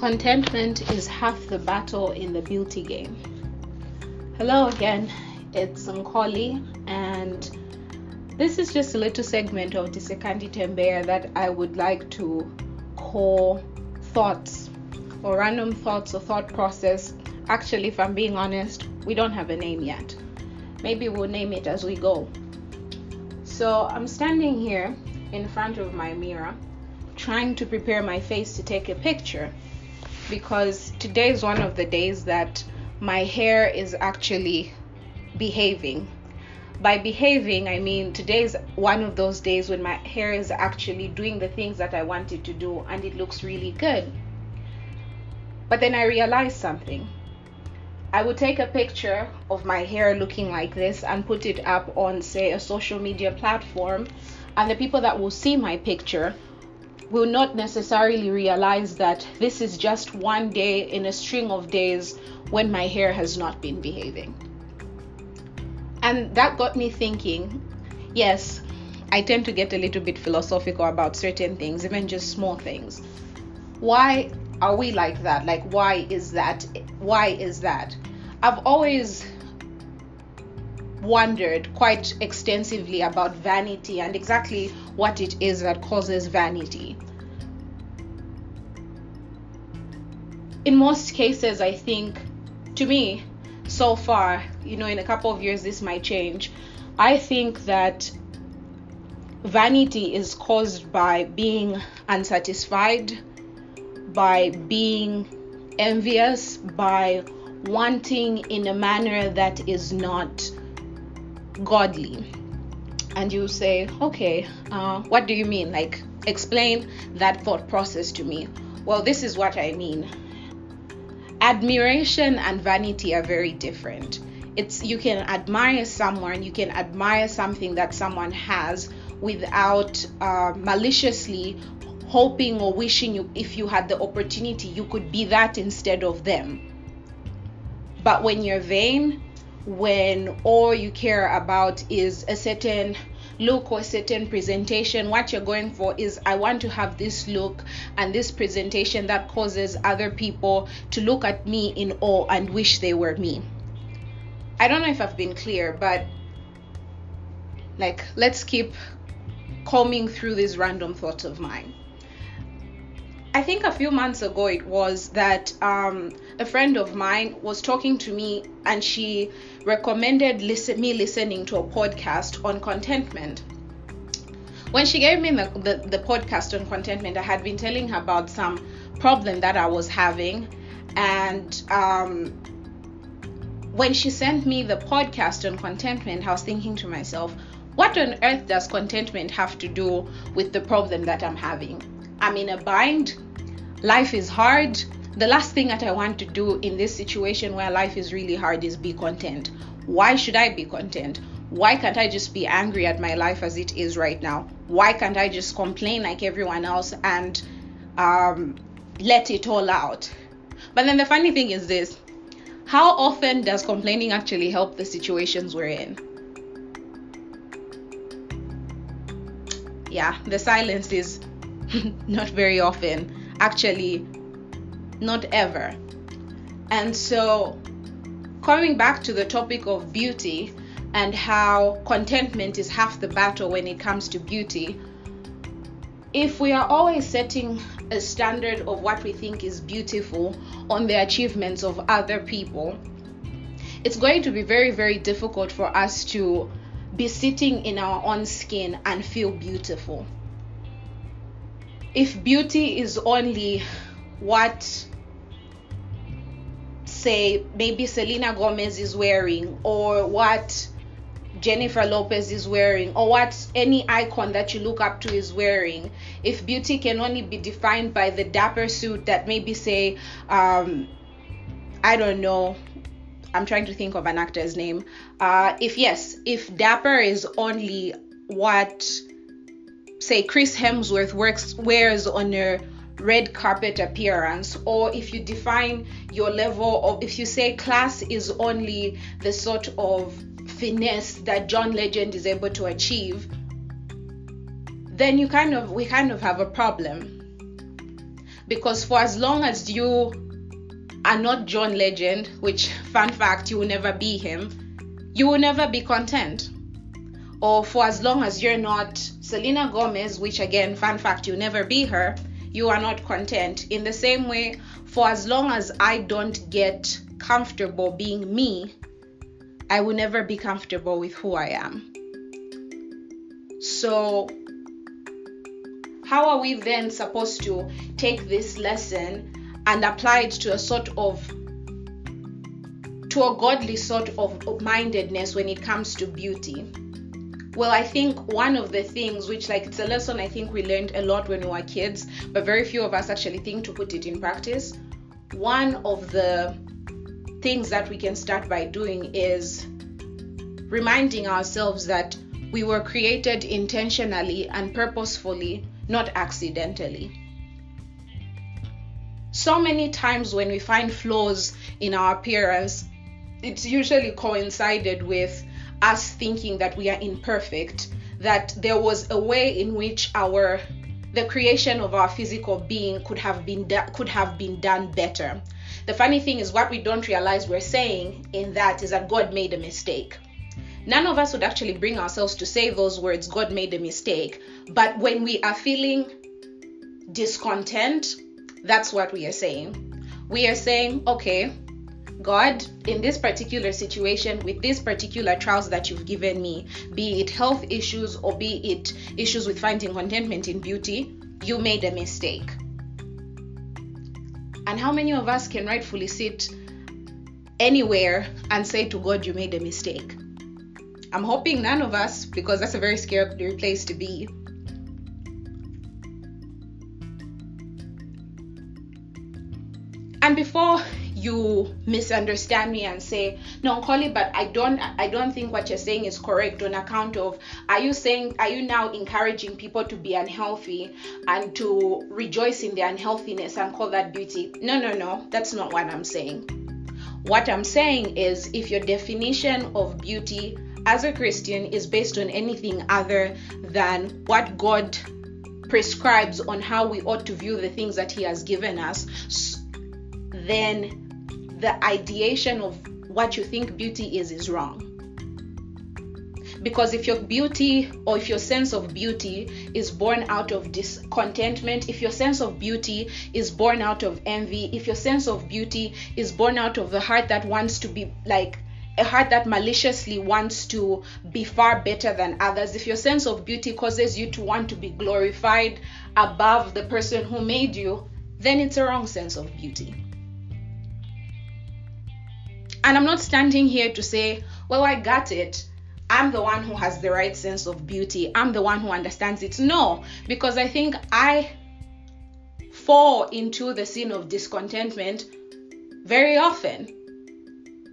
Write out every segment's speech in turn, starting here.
Contentment is half the battle in the beauty game. Hello again, it's Nkoli, and this is just a little segment of Disekandi Tembea that I would like to call thoughts or random thoughts or thought process. Actually, if I'm being honest, we don't have a name yet. Maybe we'll name it as we go. So I'm standing here in front of my mirror trying to prepare my face to take a picture because today is one of the days that my hair is actually behaving. By behaving, I mean today is one of those days when my hair is actually doing the things that I wanted to do and it looks really good. But then I realized something. I would take a picture of my hair looking like this and put it up on, say, a social media platform, and the people that will see my picture will not necessarily realize that this is just one day in a string of days when my hair has not been behaving. And that got me thinking yes, I tend to get a little bit philosophical about certain things, even just small things. Why are we like that? Like, why is that? Why is that? I've always wondered quite extensively about vanity and exactly what it is that causes vanity. In most cases, I think, to me, so far, you know, in a couple of years, this might change. I think that vanity is caused by being unsatisfied, by being envious, by wanting in a manner that is not godly. And you say okay uh, what do you mean? Like explain that thought process to me. Well this is what i mean. Admiration and vanity are very different. It's you can admire someone you can admire something that someone has without uh, maliciously hoping or wishing you if you had the opportunity you could be that instead of them. But when you're vain when all you care about is a certain look or certain presentation what you're going for is i want to have this look and this presentation that causes other people to look at me in awe and wish they were me. I don't know if i've been clear but like let's keep combing through these random thoughts of mine I think a few months ago it was that um, a friend of mine was talking to me and she recommended listen, me listening to a podcast on contentment. When she gave me the, the, the podcast on contentment, I had been telling her about some problem that I was having. And um, when she sent me the podcast on contentment, I was thinking to myself, what on earth does contentment have to do with the problem that I'm having? I'm in a bind. Life is hard. The last thing that I want to do in this situation where life is really hard is be content. Why should I be content? Why can't I just be angry at my life as it is right now? Why can't I just complain like everyone else and um, let it all out? But then the funny thing is this how often does complaining actually help the situations we're in? Yeah, the silence is not very often, actually, not ever. And so, coming back to the topic of beauty and how contentment is half the battle when it comes to beauty, if we are always setting a standard of what we think is beautiful on the achievements of other people, it's going to be very, very difficult for us to be sitting in our own skin and feel beautiful if beauty is only what say maybe Selena Gomez is wearing or what Jennifer Lopez is wearing or what any icon that you look up to is wearing if beauty can only be defined by the dapper suit that maybe say um I don't know I'm trying to think of an actor's name uh if yes if dapper is only what say Chris Hemsworth works wears on a red carpet appearance or if you define your level of if you say class is only the sort of finesse that John Legend is able to achieve then you kind of we kind of have a problem Because for as long as you are not John Legend, which, fun fact, you will never be him, you will never be content. Or for as long as you're not Selena Gomez, which, again, fun fact, you'll never be her, you are not content. In the same way, for as long as I don't get comfortable being me, I will never be comfortable with who I am. So, how are we then supposed to take this lesson and apply it to a sort of to a godly sort of mindedness when it comes to beauty? Well, I think one of the things which, like, it's a lesson I think we learned a lot when we were kids, but very few of us actually think to put it in practice. One of the things that we can start by doing is reminding ourselves that we were created intentionally and purposefully, not accidentally. So many times when we find flaws in our appearance, it's usually coincided with us thinking that we are imperfect, that there was a way in which our the creation of our physical being could have been could have been done better. The funny thing is what we don't realize we're saying in that is that God made a mistake. None of us would actually bring ourselves to say those words, God made a mistake. But when we are feeling discontent, that's what we are saying. We are saying, okay, God, in this particular situation, with this particular trials that you've given me, be it health issues or be it issues with finding contentment in beauty, you made a mistake. And how many of us can rightfully sit anywhere and say to God, You made a mistake? I'm hoping none of us, because that's a very scary place to be. And before you misunderstand me and say no Nkoli, but i don't i don't think what you're saying is correct on account of are you saying are you now encouraging people to be unhealthy and to rejoice in their unhealthiness and call that beauty? No no no that's not what i'm saying. What i'm saying is if your definition of beauty as a christian is based on anything other than what god prescribes on how we ought to view the things that he has given us then the ideation of what you think beauty is is wrong. Because if your beauty or if your sense of beauty is born out of discontentment, if your sense of beauty is born out of envy, if your sense of beauty is born out of the heart that wants to be like a heart that maliciously wants to be far better than others, if your sense of beauty causes you to want to be glorified above the person who made you, then it's a wrong sense of beauty. And I'm not standing here to say, well, I got it. I'm the one who has the right sense of beauty. I'm the one who understands it. No, because I think I fall into the sin of discontentment very often.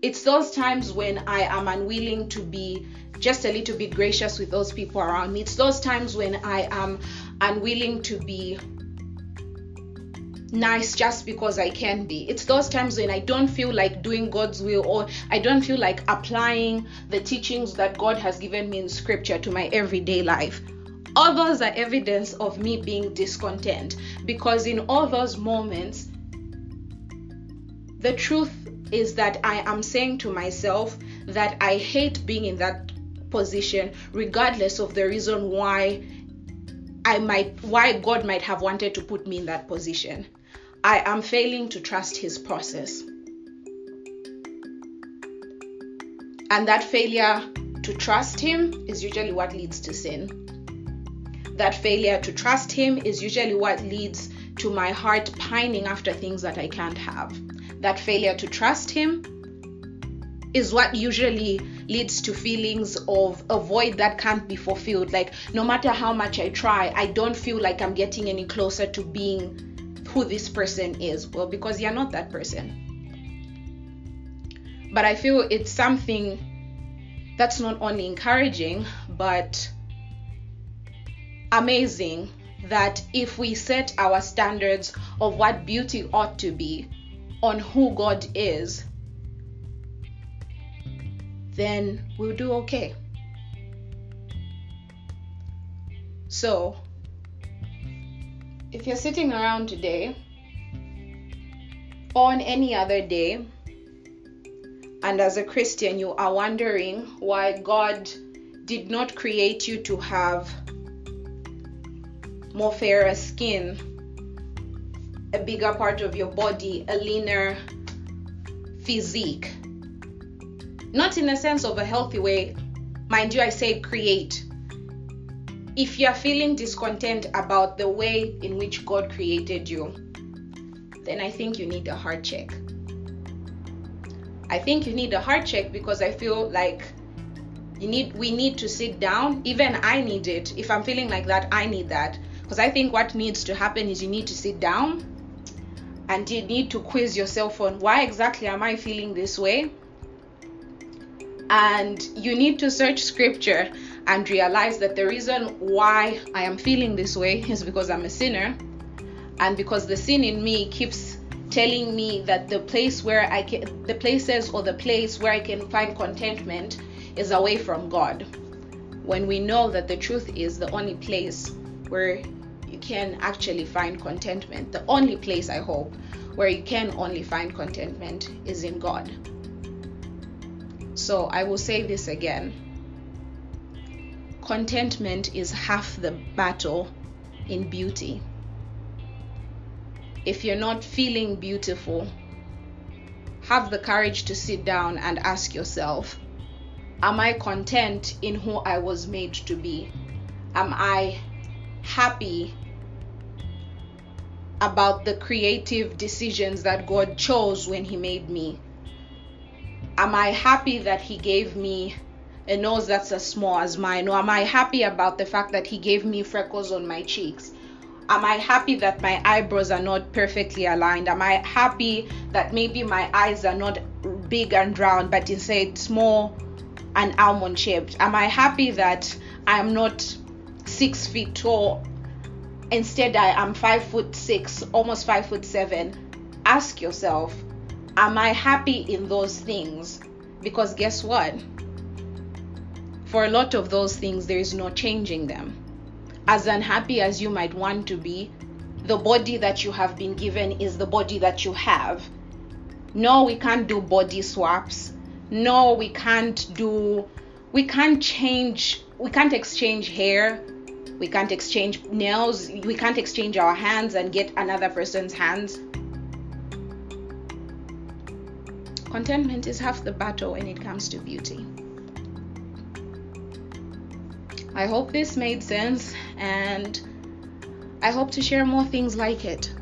It's those times when I am unwilling to be just a little bit gracious with those people around me. It's those times when I am unwilling to be nice just because I can be. It's those times when I don't feel like doing God's will or I don't feel like applying the teachings that God has given me in scripture to my everyday life. All those are evidence of me being discontent because in all those moments, the truth is that I am saying to myself that I hate being in that position, regardless of the reason why I might why God might have wanted to put me in that position. I am failing to trust his process. And that failure to trust him is usually what leads to sin. That failure to trust him is usually what leads to my heart pining after things that I can't have. That failure to trust him is what usually leads to feelings of a void that can't be fulfilled. Like, no matter how much I try, I don't feel like I'm getting any closer to being who this person is. Well, because you're not that person. But I feel it's something that's not only encouraging, but amazing that if we set our standards of what beauty ought to be on who God is, then we'll do okay. So, if you're sitting around today on any other day, and as a Christian, you are wondering why God did not create you to have more fairer skin, a bigger part of your body, a leaner physique. Not in the sense of a healthy way. Mind you, I say create. If you're feeling discontent about the way in which God created you, then I think you need a heart check. I think you need a heart check because I feel like you need we need to sit down. Even I need it. If I'm feeling like that, I need that. Because I think what needs to happen is you need to sit down and you need to quiz yourself on why exactly am I feeling this way? And you need to search scripture and realize that the reason why I am feeling this way is because I'm a sinner and because the sin in me keeps telling me that the place where I can the places or the place where I can find contentment is away from God. When we know that the truth is the only place where you can actually find contentment. The only place I hope where you can only find contentment is in God. So I will say this again contentment is half the battle in beauty. If you're not feeling beautiful, have the courage to sit down and ask yourself Am I content in who I was made to be? Am I happy about the creative decisions that God chose when He made me? Am I happy that He gave me a nose that's as small as mine? Or am I happy about the fact that He gave me freckles on my cheeks? Am I happy that my eyebrows are not perfectly aligned? Am I happy that maybe my eyes are not big and round but instead small and almond shaped? Am I happy that I'm not six feet tall instead i am five foot six almost five foot seven ask yourself am i happy in those things because guess what for a lot of those things there is no changing them. As unhappy as you might want to be the body that you have been given is the body that you have. No we can't do body swaps. No we can't do we can't change we can't exchange hair. We can't exchange nails. We can't exchange our hands and get another person's hands. Contentment is half the battle when it comes to beauty i hope this made sense and i hope to share more things like it